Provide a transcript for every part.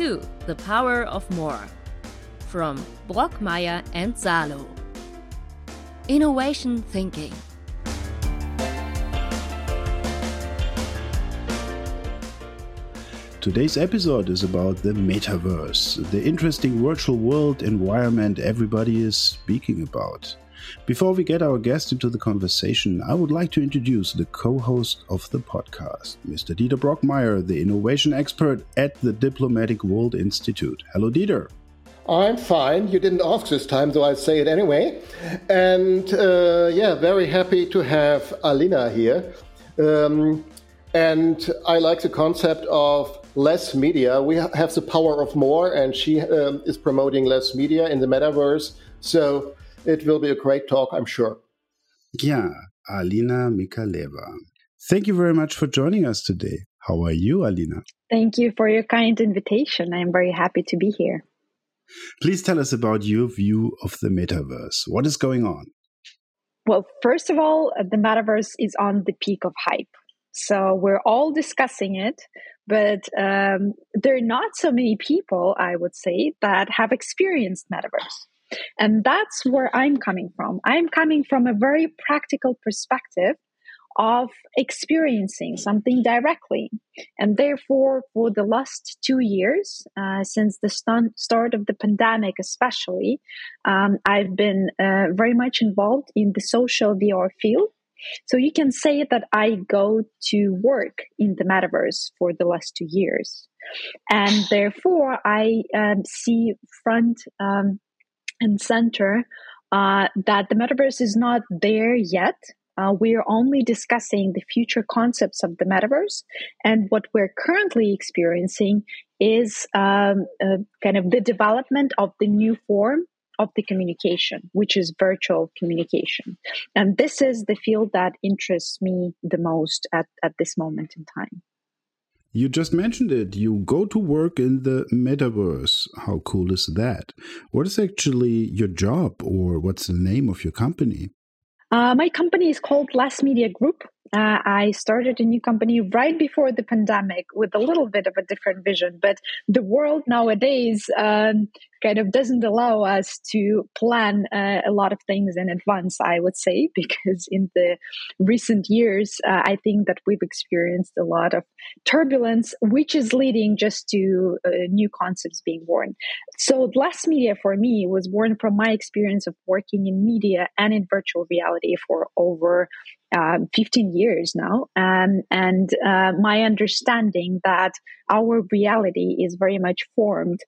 to The Power of More from Brockmeyer and Salo. Innovation Thinking. Today's episode is about the metaverse, the interesting virtual world environment everybody is speaking about. Before we get our guest into the conversation, I would like to introduce the co host of the podcast, Mr. Dieter Brockmeyer, the innovation expert at the Diplomatic World Institute. Hello, Dieter. I'm fine. You didn't ask this time, so I'll say it anyway. And uh, yeah, very happy to have Alina here. Um, and I like the concept of less media. We have the power of more, and she um, is promoting less media in the metaverse. So it will be a great talk, I'm sure. Yeah, Alina Mikaleva. Thank you very much for joining us today. How are you, Alina? Thank you for your kind invitation. I'm very happy to be here. Please tell us about your view of the metaverse. What is going on? Well, first of all, the metaverse is on the peak of hype. So we're all discussing it, but um, there are not so many people, I would say, that have experienced metaverse. And that's where I'm coming from. I'm coming from a very practical perspective of experiencing something directly. And therefore, for the last two years, uh, since the st- start of the pandemic, especially, um, I've been uh, very much involved in the social VR field. So you can say that I go to work in the metaverse for the last two years. And therefore, I um, see front um, and center uh, that the metaverse is not there yet. Uh, we're only discussing the future concepts of the metaverse. And what we're currently experiencing is um, uh, kind of the development of the new form of the communication, which is virtual communication. And this is the field that interests me the most at, at this moment in time. You just mentioned it. You go to work in the metaverse. How cool is that? What is actually your job or what's the name of your company? Uh, my company is called Less Media Group. Uh, I started a new company right before the pandemic with a little bit of a different vision, but the world nowadays um, kind of doesn't allow us to plan uh, a lot of things in advance, I would say, because in the recent years, uh, I think that we've experienced a lot of turbulence, which is leading just to uh, new concepts being born. So, Less Media for me was born from my experience of working in media and in virtual reality for over um, 15 years now. Um, and uh, my understanding that our reality is very much formed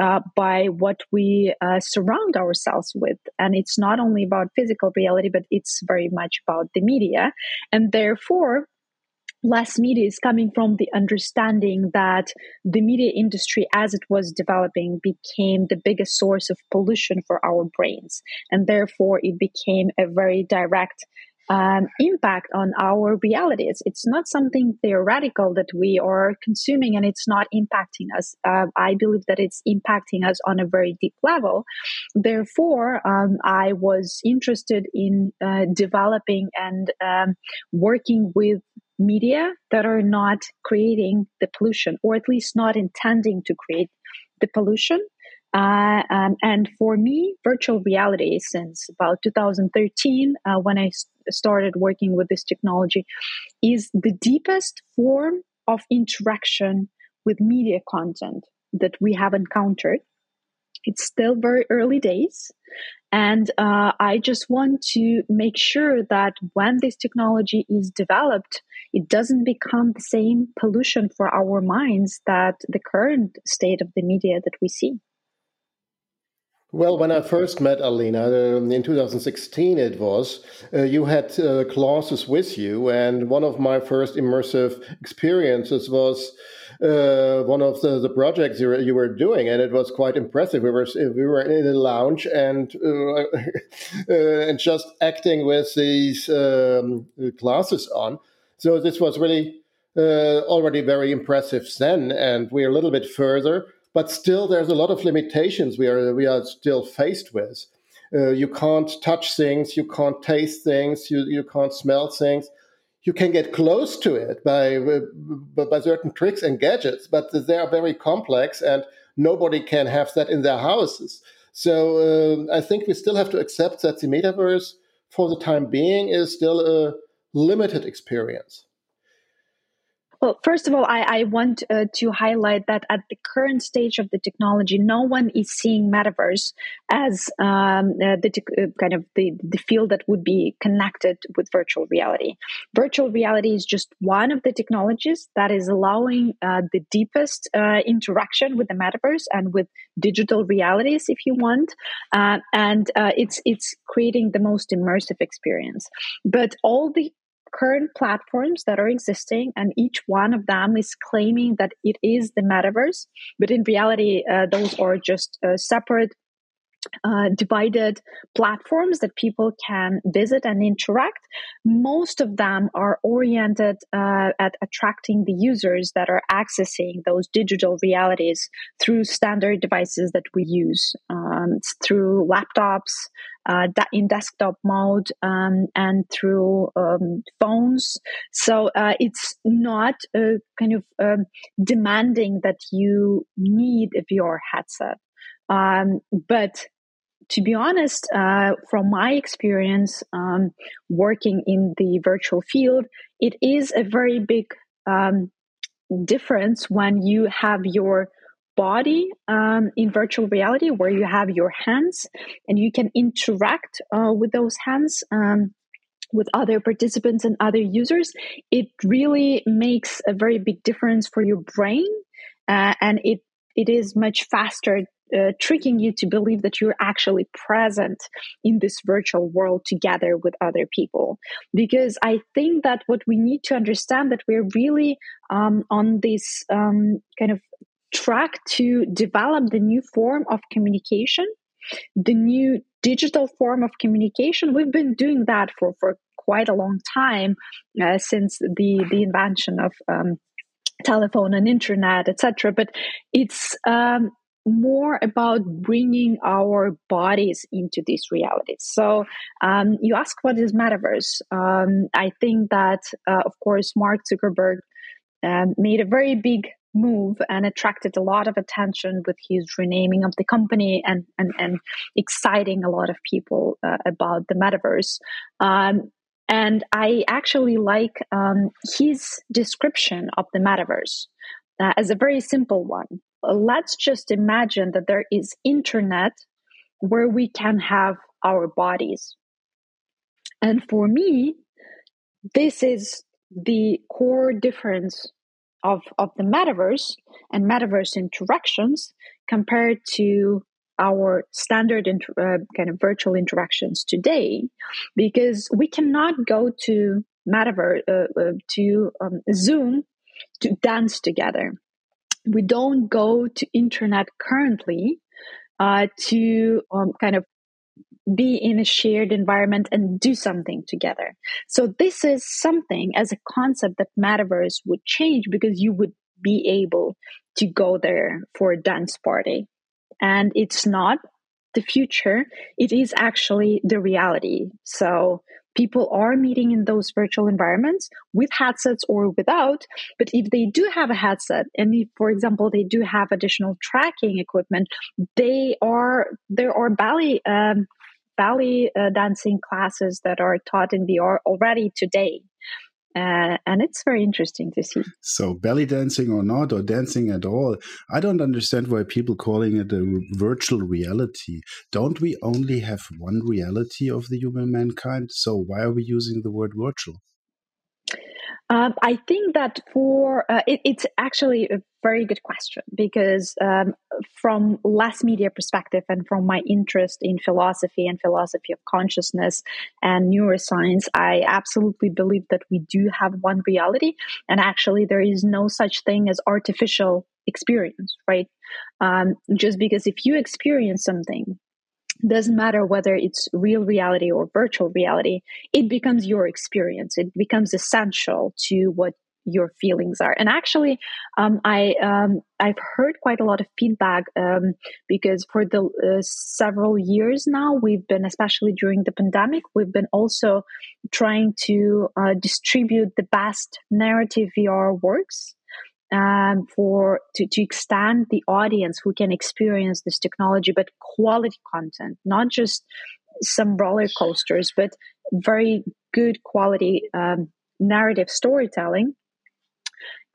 uh, by what we uh, surround ourselves with. And it's not only about physical reality, but it's very much about the media. And therefore, less media is coming from the understanding that the media industry as it was developing became the biggest source of pollution for our brains and therefore it became a very direct um, impact on our realities. It's not something theoretical that we are consuming and it's not impacting us. Uh, I believe that it's impacting us on a very deep level. Therefore, um, I was interested in uh, developing and um, working with media that are not creating the pollution or at least not intending to create the pollution uh, um, and for me, virtual reality since about 2013, uh, when I started working with this technology, is the deepest form of interaction with media content that we have encountered. It's still very early days. And uh, I just want to make sure that when this technology is developed, it doesn't become the same pollution for our minds that the current state of the media that we see. Well, when I first met Alina um, in 2016, it was, uh, you had uh, classes with you. And one of my first immersive experiences was uh, one of the, the projects you were, you were doing. And it was quite impressive. We were, we were in a lounge and, uh, uh, and just acting with these um, classes on. So this was really uh, already very impressive then. And we're a little bit further but still there's a lot of limitations we are we are still faced with. Uh, you can't touch things, you can't taste things, you, you can't smell things. you can get close to it by by certain tricks and gadgets, but they are very complex, and nobody can have that in their houses. So uh, I think we still have to accept that the metaverse, for the time being, is still a limited experience. Well, first of all, I, I want uh, to highlight that at the current stage of the technology, no one is seeing metaverse as um, uh, the uh, kind of the, the field that would be connected with virtual reality. Virtual reality is just one of the technologies that is allowing uh, the deepest uh, interaction with the metaverse and with digital realities, if you want, uh, and it's it's creating the most immersive experience. But all the current platforms that are existing, and each one of them is claiming that it is the metaverse. But in reality, uh, those are just uh, separate uh, divided platforms that people can visit and interact. Most of them are oriented uh, at attracting the users that are accessing those digital realities through standard devices that we use, um, through laptops, uh, in desktop mode, um, and through um, phones. So uh, it's not kind of um, demanding that you need a VR headset. Um, but to be honest, uh, from my experience um, working in the virtual field, it is a very big um, difference when you have your body um, in virtual reality, where you have your hands and you can interact uh, with those hands um, with other participants and other users. It really makes a very big difference for your brain, uh, and it it is much faster uh, tricking you to believe that you're actually present in this virtual world together with other people. Because i think that what we need to understand that we're really um, on this um, kind of track to develop the new form of communication the new digital form of communication. We've been doing that for for quite a long time uh, since the the invention of um, telephone and internet etc but it's um, more about bringing our bodies into these realities. So um, you ask what is metaverse? Um, I think that, uh, of course, Mark Zuckerberg um, made a very big move and attracted a lot of attention with his renaming of the company and and, and exciting a lot of people uh, about the metaverse. Um, and I actually like um, his description of the metaverse uh, as a very simple one let's just imagine that there is internet where we can have our bodies. And for me this is the core difference of, of the metaverse and metaverse interactions compared to our standard inter, uh, kind of virtual interactions today because we cannot go to metaverse uh, uh, to um, zoom to dance together we don't go to internet currently uh, to um, kind of be in a shared environment and do something together. So this is something as a concept that metaverse would change because you would be able to go there for a dance party. And it's not the future, it is actually the reality. So people are meeting in those virtual environments with headsets or without. But if they do have a headset, and if, for example, they do have additional tracking equipment, they are there are ballet um, ballet uh, dancing classes that are taught in VR already today. Uh, and it's very interesting to see. So, belly dancing or not, or dancing at all, I don't understand why people calling it a virtual reality. Don't we only have one reality of the human mankind? So, why are we using the word virtual? Um, I think that for uh, it, it's actually a very good question because um, from less media perspective and from my interest in philosophy and philosophy of consciousness and neuroscience, I absolutely believe that we do have one reality, and actually there is no such thing as artificial experience, right? Um, just because if you experience something doesn't matter whether it's real reality or virtual reality, it becomes your experience. It becomes essential to what your feelings are. And actually, um, I um, I've heard quite a lot of feedback um, because for the uh, several years now, we've been, especially during the pandemic, we've been also trying to uh, distribute the best narrative VR works. Um, for to, to extend the audience who can experience this technology, but quality content, not just some roller coasters, but very good quality um, narrative storytelling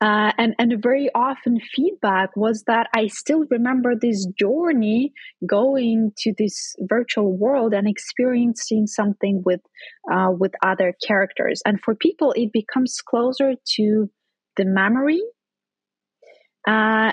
uh, and and very often feedback was that I still remember this journey going to this virtual world and experiencing something with uh, with other characters. And for people, it becomes closer to the memory. Uh,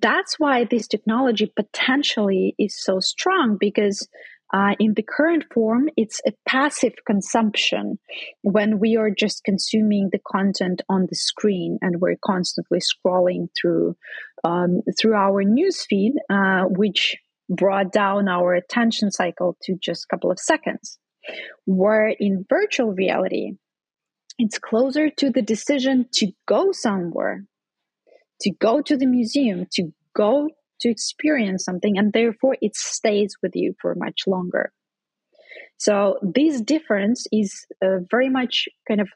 that's why this technology potentially is so strong because uh, in the current form, it's a passive consumption when we are just consuming the content on the screen and we're constantly scrolling through um, through our newsfeed, uh, which brought down our attention cycle to just a couple of seconds. Where in virtual reality, it's closer to the decision to go somewhere, to go to the museum, to go to experience something and therefore it stays with you for much longer. So this difference is uh, very much kind of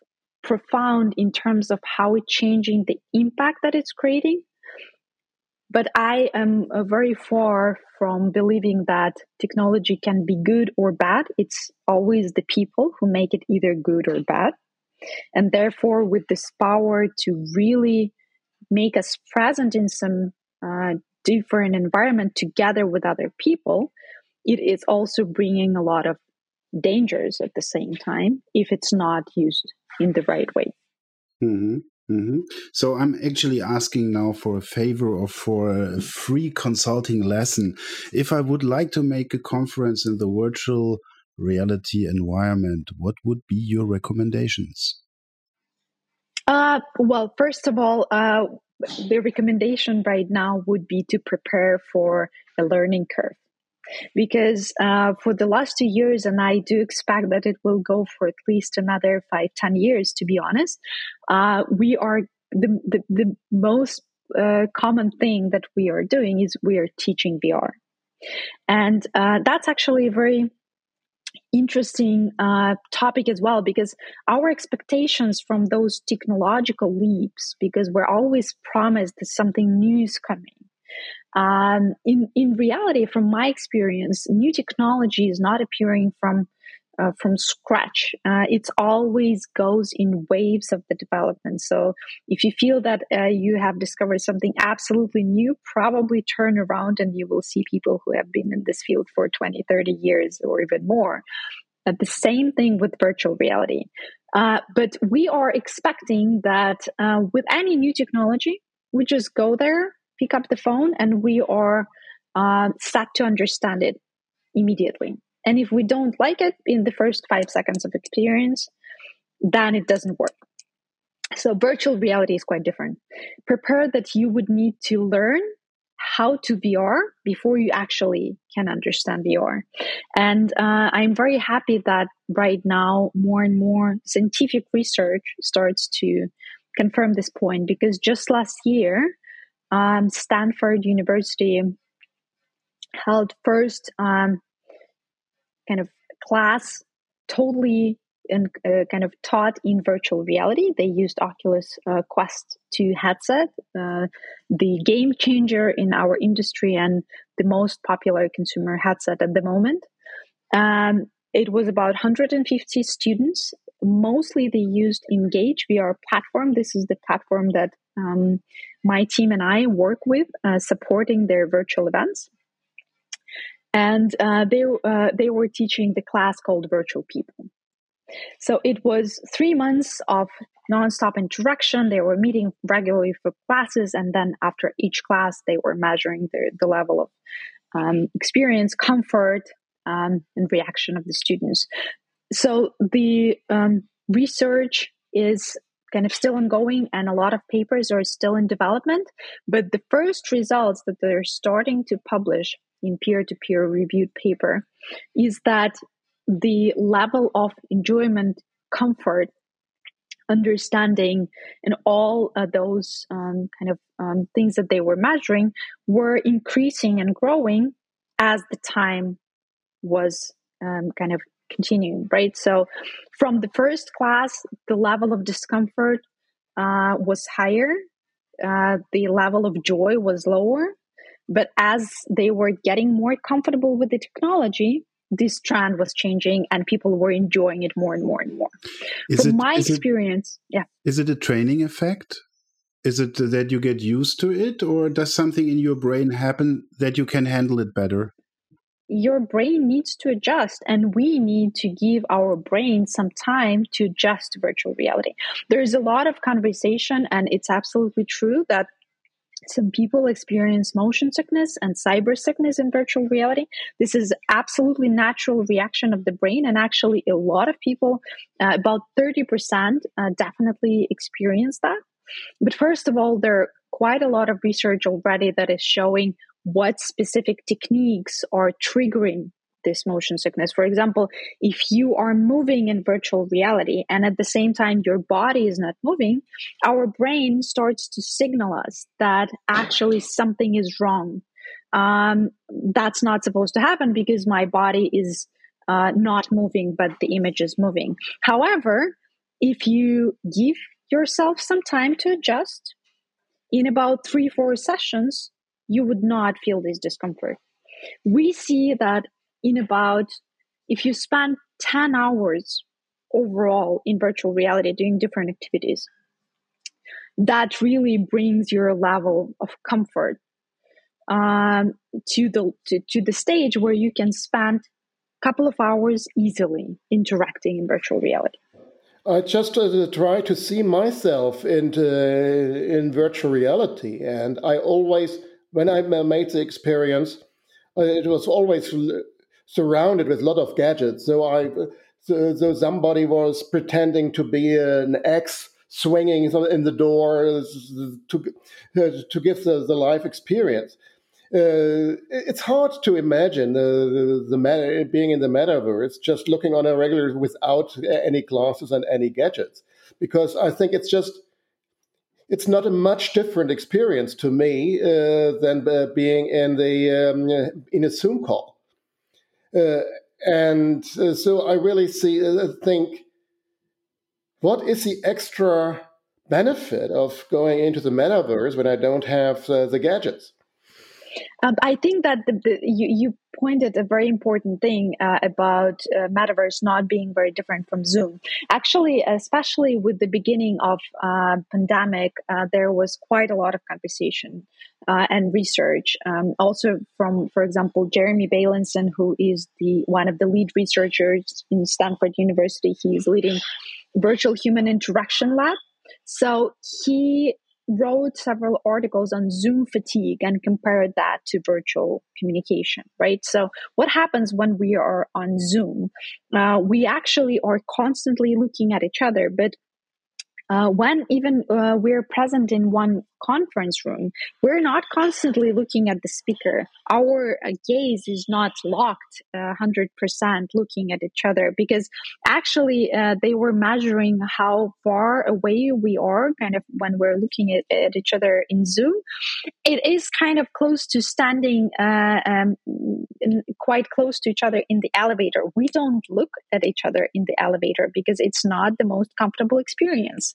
profound in terms of how it's changing the impact that it's creating. But i am uh, very far from believing that technology can be good or bad. It's always the people who make it either good or bad. And therefore with this power to really make us present in some uh, different environment together with other people, it is also bringing a lot of dangers at the same time if it's not used in the right way. Mm-hmm. Mm-hmm. So I'm actually asking now for a favor or for a free consulting lesson. If I would like to make a conference in the virtual reality environment, what would be your recommendations? Uh, well, first of all, uh, the recommendation right now would be to prepare for a learning curve. Because uh, for the last two years and i do expect that it will go for at least another five ten years to be honest uh, we are the, the, the most uh, common thing that we are doing is we are teaching vr and uh, that's actually very interesting uh, topic as well because our expectations from those technological leaps because we're always promised that something new is coming. Um, in in reality from my experience new technology is not appearing from uh, from scratch. Uh, it always goes in waves of the development. So if you feel that uh, you have discovered something absolutely new, probably turn around and you will see people who have been in this field for 20, 30 years or even more. Uh, the same thing with virtual reality. Uh, but we are expecting that uh, with any new technology, we just go there, pick up the phone, and we are set to understand it immediately. And if we don't like it in the first five seconds of experience, then it doesn't work. So virtual reality is quite different. Prepare that you would need to learn how to VR before you actually can understand VR. And uh, I'm very happy that right now more and more scientific research starts to confirm this point because just last year, um, Stanford University held first um, kind of class totally and uh, kind of taught in virtual reality. They used Oculus uh, Quest 2 headset, uh, the game changer in our industry and the most popular consumer headset at the moment. Um, it was about 150 students. Mostly they used Engage VR platform. This is the platform that um, my team and I work with, uh, supporting their virtual events and uh, they uh, they were teaching the class called Virtual People. So it was three months of nonstop interaction. They were meeting regularly for classes, and then after each class, they were measuring the, the level of um, experience, comfort, um, and reaction of the students. So the um, research is kind of still ongoing and a lot of papers are still in development but the first results that they're starting to publish in peer-to-peer reviewed paper is that the level of enjoyment comfort understanding and all those um, kind of um, things that they were measuring were increasing and growing as the time was um, kind of continuing, right? So from the first class, the level of discomfort uh, was higher, uh, the level of joy was lower. But as they were getting more comfortable with the technology, this trend was changing and people were enjoying it more and more and more. Is From it, my experience, it, yeah. Is it a training effect? Is it that you get used to it, or does something in your brain happen that you can handle it better? Your brain needs to adjust, and we need to give our brain some time to adjust to virtual reality. There's a lot of conversation, and it's absolutely true that some people experience motion sickness and cyber sickness in virtual reality. This is absolutely natural reaction of the brain, and actually, a lot of people, uh, about thirty percent, uh, definitely experience that. But first of all, there are quite a lot of research already that is showing what specific techniques are triggering this motion sickness. For example, if you are moving in virtual reality and at the same time your body is not moving, our brain starts to signal us that actually something is wrong. Um, that's not supposed to happen because my body is uh, not moving, but the image is moving. However, if you give yourself some time to adjust, in about three, four sessions, you would not feel this discomfort. We see that in about if you spend 10 hours overall in virtual reality doing different activities that really brings your level of comfort um, to the to, to the stage where you can spend a couple of hours easily interacting in virtual reality. I just uh, try to see myself in uh, in virtual reality, and I always, when I made the experience, uh, it was always surrounded with a lot of gadgets. So I, so, so somebody was pretending to be an ex swinging in the door to to give the, the life experience. Uh, it's hard to imagine the, the, the being in the metaverse just looking on a regular without any glasses and any gadgets because i think it's just it's not a much different experience to me uh, than uh, being in the um, in a zoom call uh, and uh, so I really see, uh, think, what is the extra benefit of going into the metaverse when I don't have the gadgets? Um, I think that the, the, you, you, pointed a very important thing uh, about uh, metaverse not being very different from Zoom. Actually, especially with the beginning of uh, pandemic, uh, there was quite a lot of conversation uh, and research. Um, also, from for example, Jeremy Bailenson, who is the one of the lead researchers in Stanford University. He is leading virtual human interaction lab. So he wrote several articles on Zoom fatigue and compared that to virtual communication, right? So, what happens when we are on Zoom? Uh, we actually are constantly looking at each other, but uh, when even uh, we're present in one conference room, we're not constantly looking at the speaker. Our uh, gaze is not locked 100% uh, looking at each other because actually uh, they were measuring how far away we are kind of when we're looking at, at each other in Zoom. It is kind of close to standing uh, um, quite close to each other in the elevator. We don't look at each other in the elevator because it's not the most comfortable experience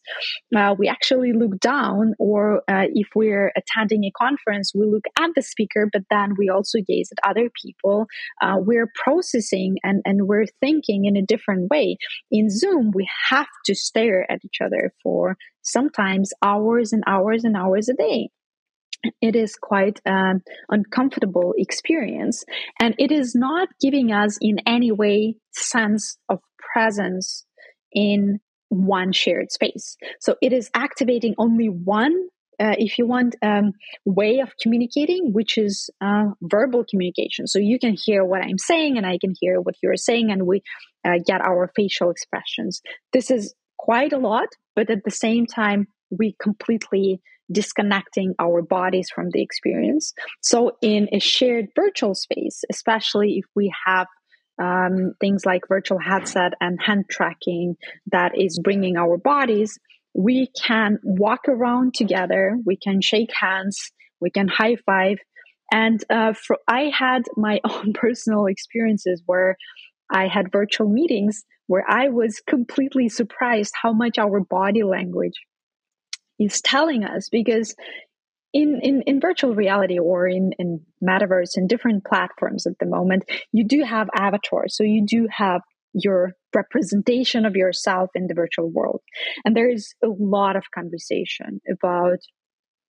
uh, we actually look down, or if we're attending a conference, we look at the speaker, but then we also gaze at other people. Uh, we're processing and, and we're thinking in a different way. In Zoom, we have to stare at each other for sometimes hours and hours and hours a day it is quite an uncomfortable experience and it is not giving us in any way sense of presence in one shared space. So it is activating only one, uh, if you want, um, way of communicating, which is uh, verbal communication. So you can hear what I'm saying and I can hear what you're saying, and we uh, get our facial expressions. This is quite a lot, but at the same time, we completely disconnecting our bodies from the experience. So in a shared virtual space, especially if we have um, things like virtual headset and hand tracking that is bringing our bodies, we can walk around together, we can shake hands, we can high five. And uh, for, I had my own personal experiences where I had virtual meetings where I was completely surprised how much our body language is telling us because in, in, in virtual reality or in, in metaverse in different platforms at the moment, you do have avatars. So you do have your representation of yourself in the virtual world. And there is a lot of conversation about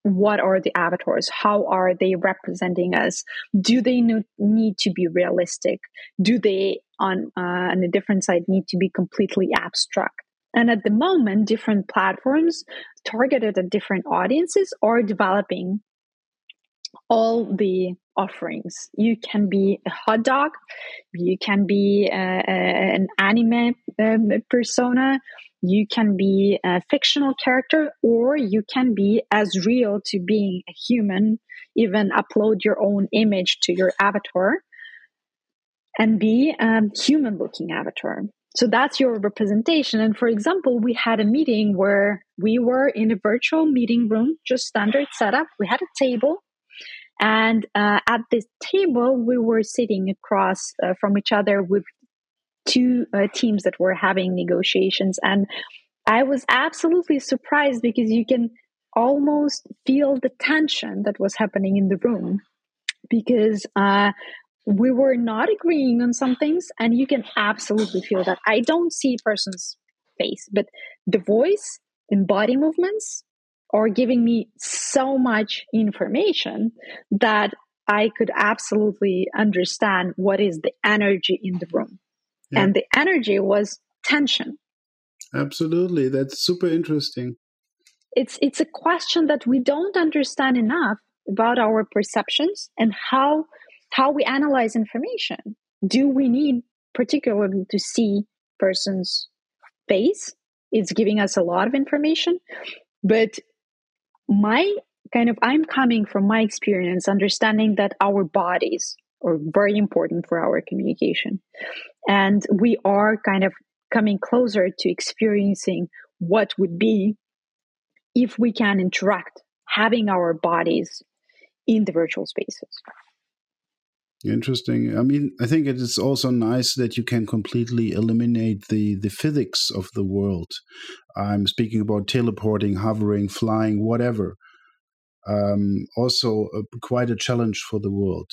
what are the avatars? How are they representing us? Do they need to be realistic? Do they on uh, on a different side need to be completely abstract? And at the moment, different platforms targeted at different audiences are developing all the offerings. You can be a hot dog, you can be uh, an anime um, persona, you can be a fictional character, or you can be as real to being a human, even upload your own image to your avatar and be a human looking avatar. So that's your representation. And for example, we had a meeting where we were in a virtual meeting room, just standard setup. We had a table. And uh, at this table, we were sitting across uh, from each other with two uh, teams that were having negotiations. And I was absolutely surprised because you can almost feel the tension that was happening in the room because uh, we were not agreeing on some things and you can absolutely feel that i don't see a person's face but the voice and body movements are giving me so much information that i could absolutely understand what is the energy in the room yeah. and the energy was tension absolutely that's super interesting it's it's a question that we don't understand enough about our perceptions and how how we analyze information. Do we need particularly to see person's face? It's giving us a lot of information, but my kind of I'm coming from my experience understanding that our bodies are very important for our communication. And we are kind of coming closer to experiencing what would be if we can interact having our bodies in the virtual spaces. Interesting. I mean, I think it is also nice that you can completely eliminate the the physics of the world. I'm speaking about teleporting, hovering, flying, whatever. Um, also, uh, quite a challenge for the world.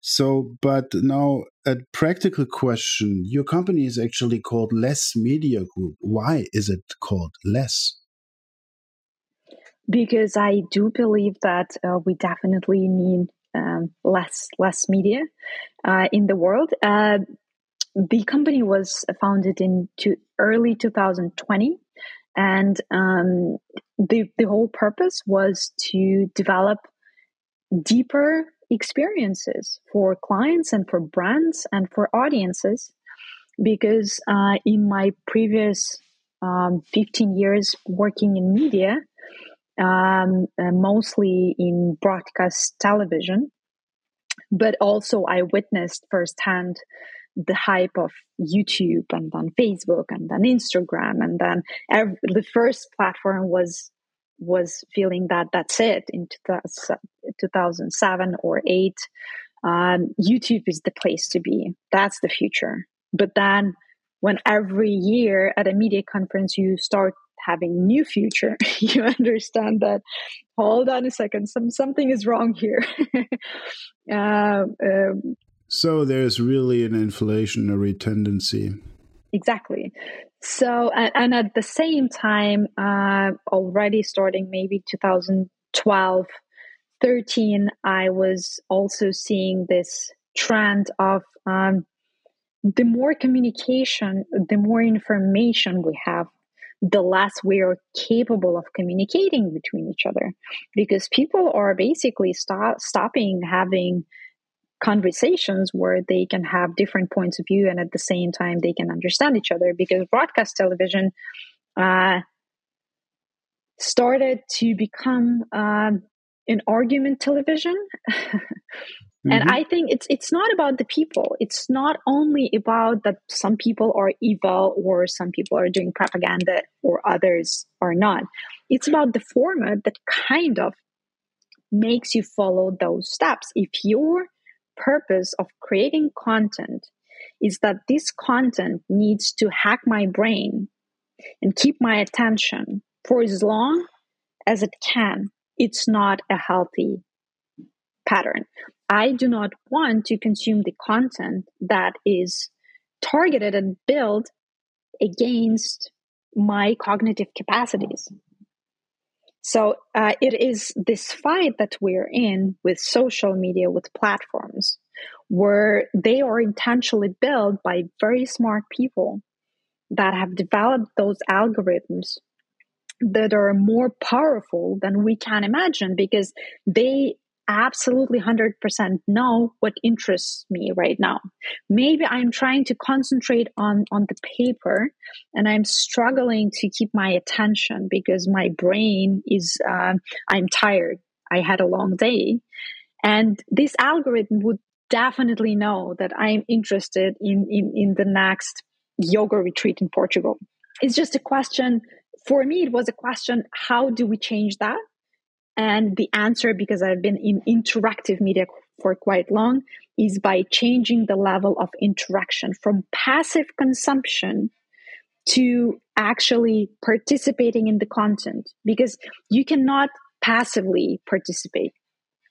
So, but now a practical question: Your company is actually called Less Media Group. Why is it called Less? Because I do believe that uh, we definitely need um, less less media uh, in the world. Uh, the company was founded in to early 2020, and um, the the whole purpose was to develop deeper experiences for clients and for brands and for audiences. Because uh, in my previous um, 15 years working in media, um, uh, mostly in broadcast television. But also, I witnessed firsthand the hype of YouTube and then Facebook and then Instagram and then every, the first platform was was feeling that that's it in 2007 or 8 um, YouTube is the place to be that's the future but then when every year at a media conference you start having new future. You understand that. Hold on a second. Some something is wrong here. Uh, um, so there's really an inflationary tendency exactly. So and, and at the same time uh, already starting maybe 2012 13 i was also seeing this trend of um, the more communication the more information we have the less we are capable of communicating between each other. Because people are basically stop, stopping having conversations where they can have different points of view and at the same time they can understand each other. Because broadcast television uh, started to become um, an argument television Mm-hmm. And I think it's it's not about the people. It's not only about that some people are evil or some people are doing propaganda or others are not. It's about the format that kind of makes you follow those steps. If your purpose of creating content is that this content needs to hack my brain and keep my attention for as long as it can, it's not a healthy pattern. I do not want to consume the content that is targeted and built against my cognitive capacities. So uh, it is this fight that we're in with social media, with platforms, where they are intentionally built by very smart people that have developed those algorithms that are more powerful than we can imagine because they absolutely 100% know what interests me right now. Maybe i'm trying to concentrate on on the paper and i'm struggling to keep my attention because my brain is uh, i'm tired. I had a long day. And this algorithm would definitely know that i'm interested in in, in the next yoga retreat in portugal. It's just a question for me it was a question how do we change that and the answer, because I've been in interactive media for quite long, is by changing the level of interaction from passive consumption to actually participating in the content because you cannot passively participate.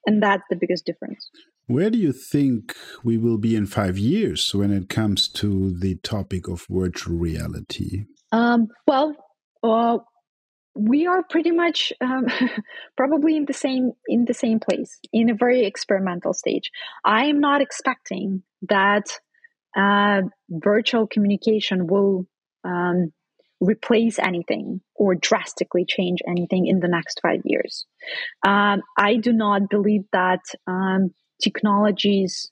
And that's the biggest difference. Where do you think we will be in five years when it comes to the topic of virtual reality? Um, well, uh, we are pretty much um, probably in the same in the same place in a very experimental stage. I am not expecting that uh, virtual communication will um, replace anything or drastically change anything in the next five years. Um, i do not believe that um, technologies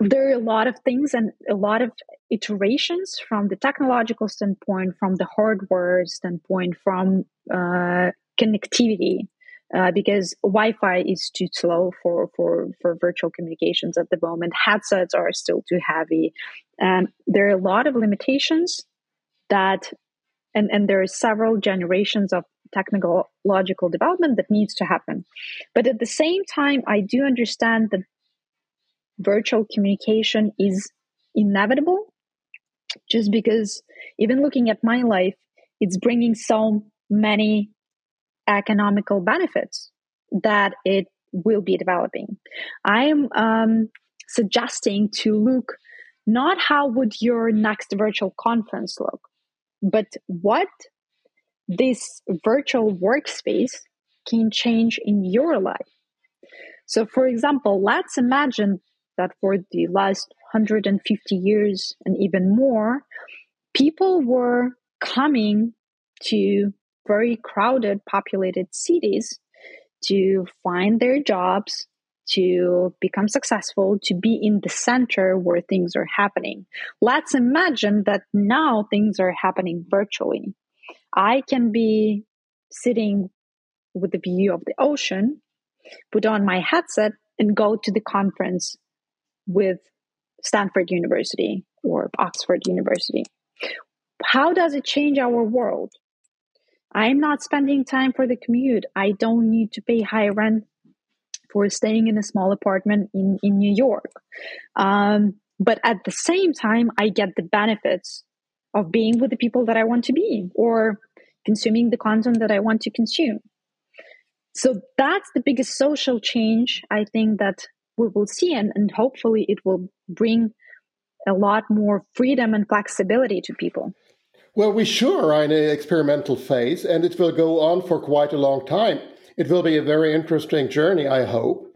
there are a lot of things and a lot of iterations from the technological standpoint, from the hardware standpoint, from uh, connectivity, uh, because Wi-Fi is too slow for, for, for virtual communications at the moment. Headsets are still too heavy. and there are a lot of limitations that, and, and there are several generations of technological development that needs to happen. But at the same time, I do understand that virtual communication is inevitable just because even looking at my life it's bringing so many economical benefits that it will be developing. I am um, suggesting to look not how would your next virtual conference look but what this virtual workspace can change in your life. So for example let's imagine that for the last 150 years and even more, people were coming to very crowded, populated cities to find their jobs, to become successful, to be in the center where things are happening. Let's imagine that now things are happening virtually. I can be sitting with the view of the ocean, put on my headset, and go to the conference with Stanford University or Oxford University. How does it change our world? I'm not spending time for the commute. I don't need to pay high rent for staying in a small apartment in, in New York. Um, but at the same time, I get the benefits of being with the people that I want to be or consuming the content that I want to consume. So that's the biggest social change I think that we will see and, and hopefully it will bring a lot more freedom and flexibility to people. Well we sure are in an experimental phase and it will go on for quite a long time. It will be a very interesting journey i hope.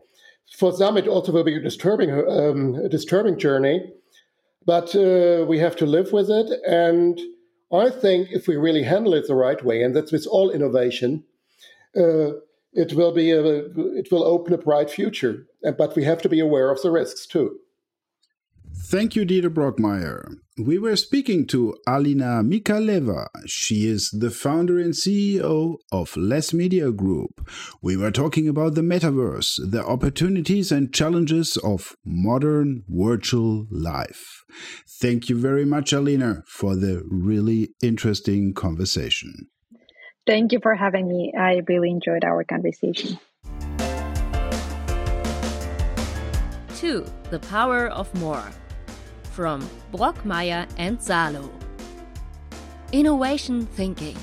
For some it also will be a disturbing um, a disturbing journey but uh, we have to live with it and i think if we really handle it the right way and that's with all innovation uh, it will be a, it will open a bright future but we have to be aware of the risks too Thank you, Dieter Brockmeyer. We were speaking to Alina Mikaleva. She is the founder and CEO of Less Media Group. We were talking about the metaverse, the opportunities and challenges of modern virtual life. Thank you very much, Alina, for the really interesting conversation. Thank you for having me. I really enjoyed our conversation. 2. The Power of More from Brockmeyer and Salo. Innovation thinking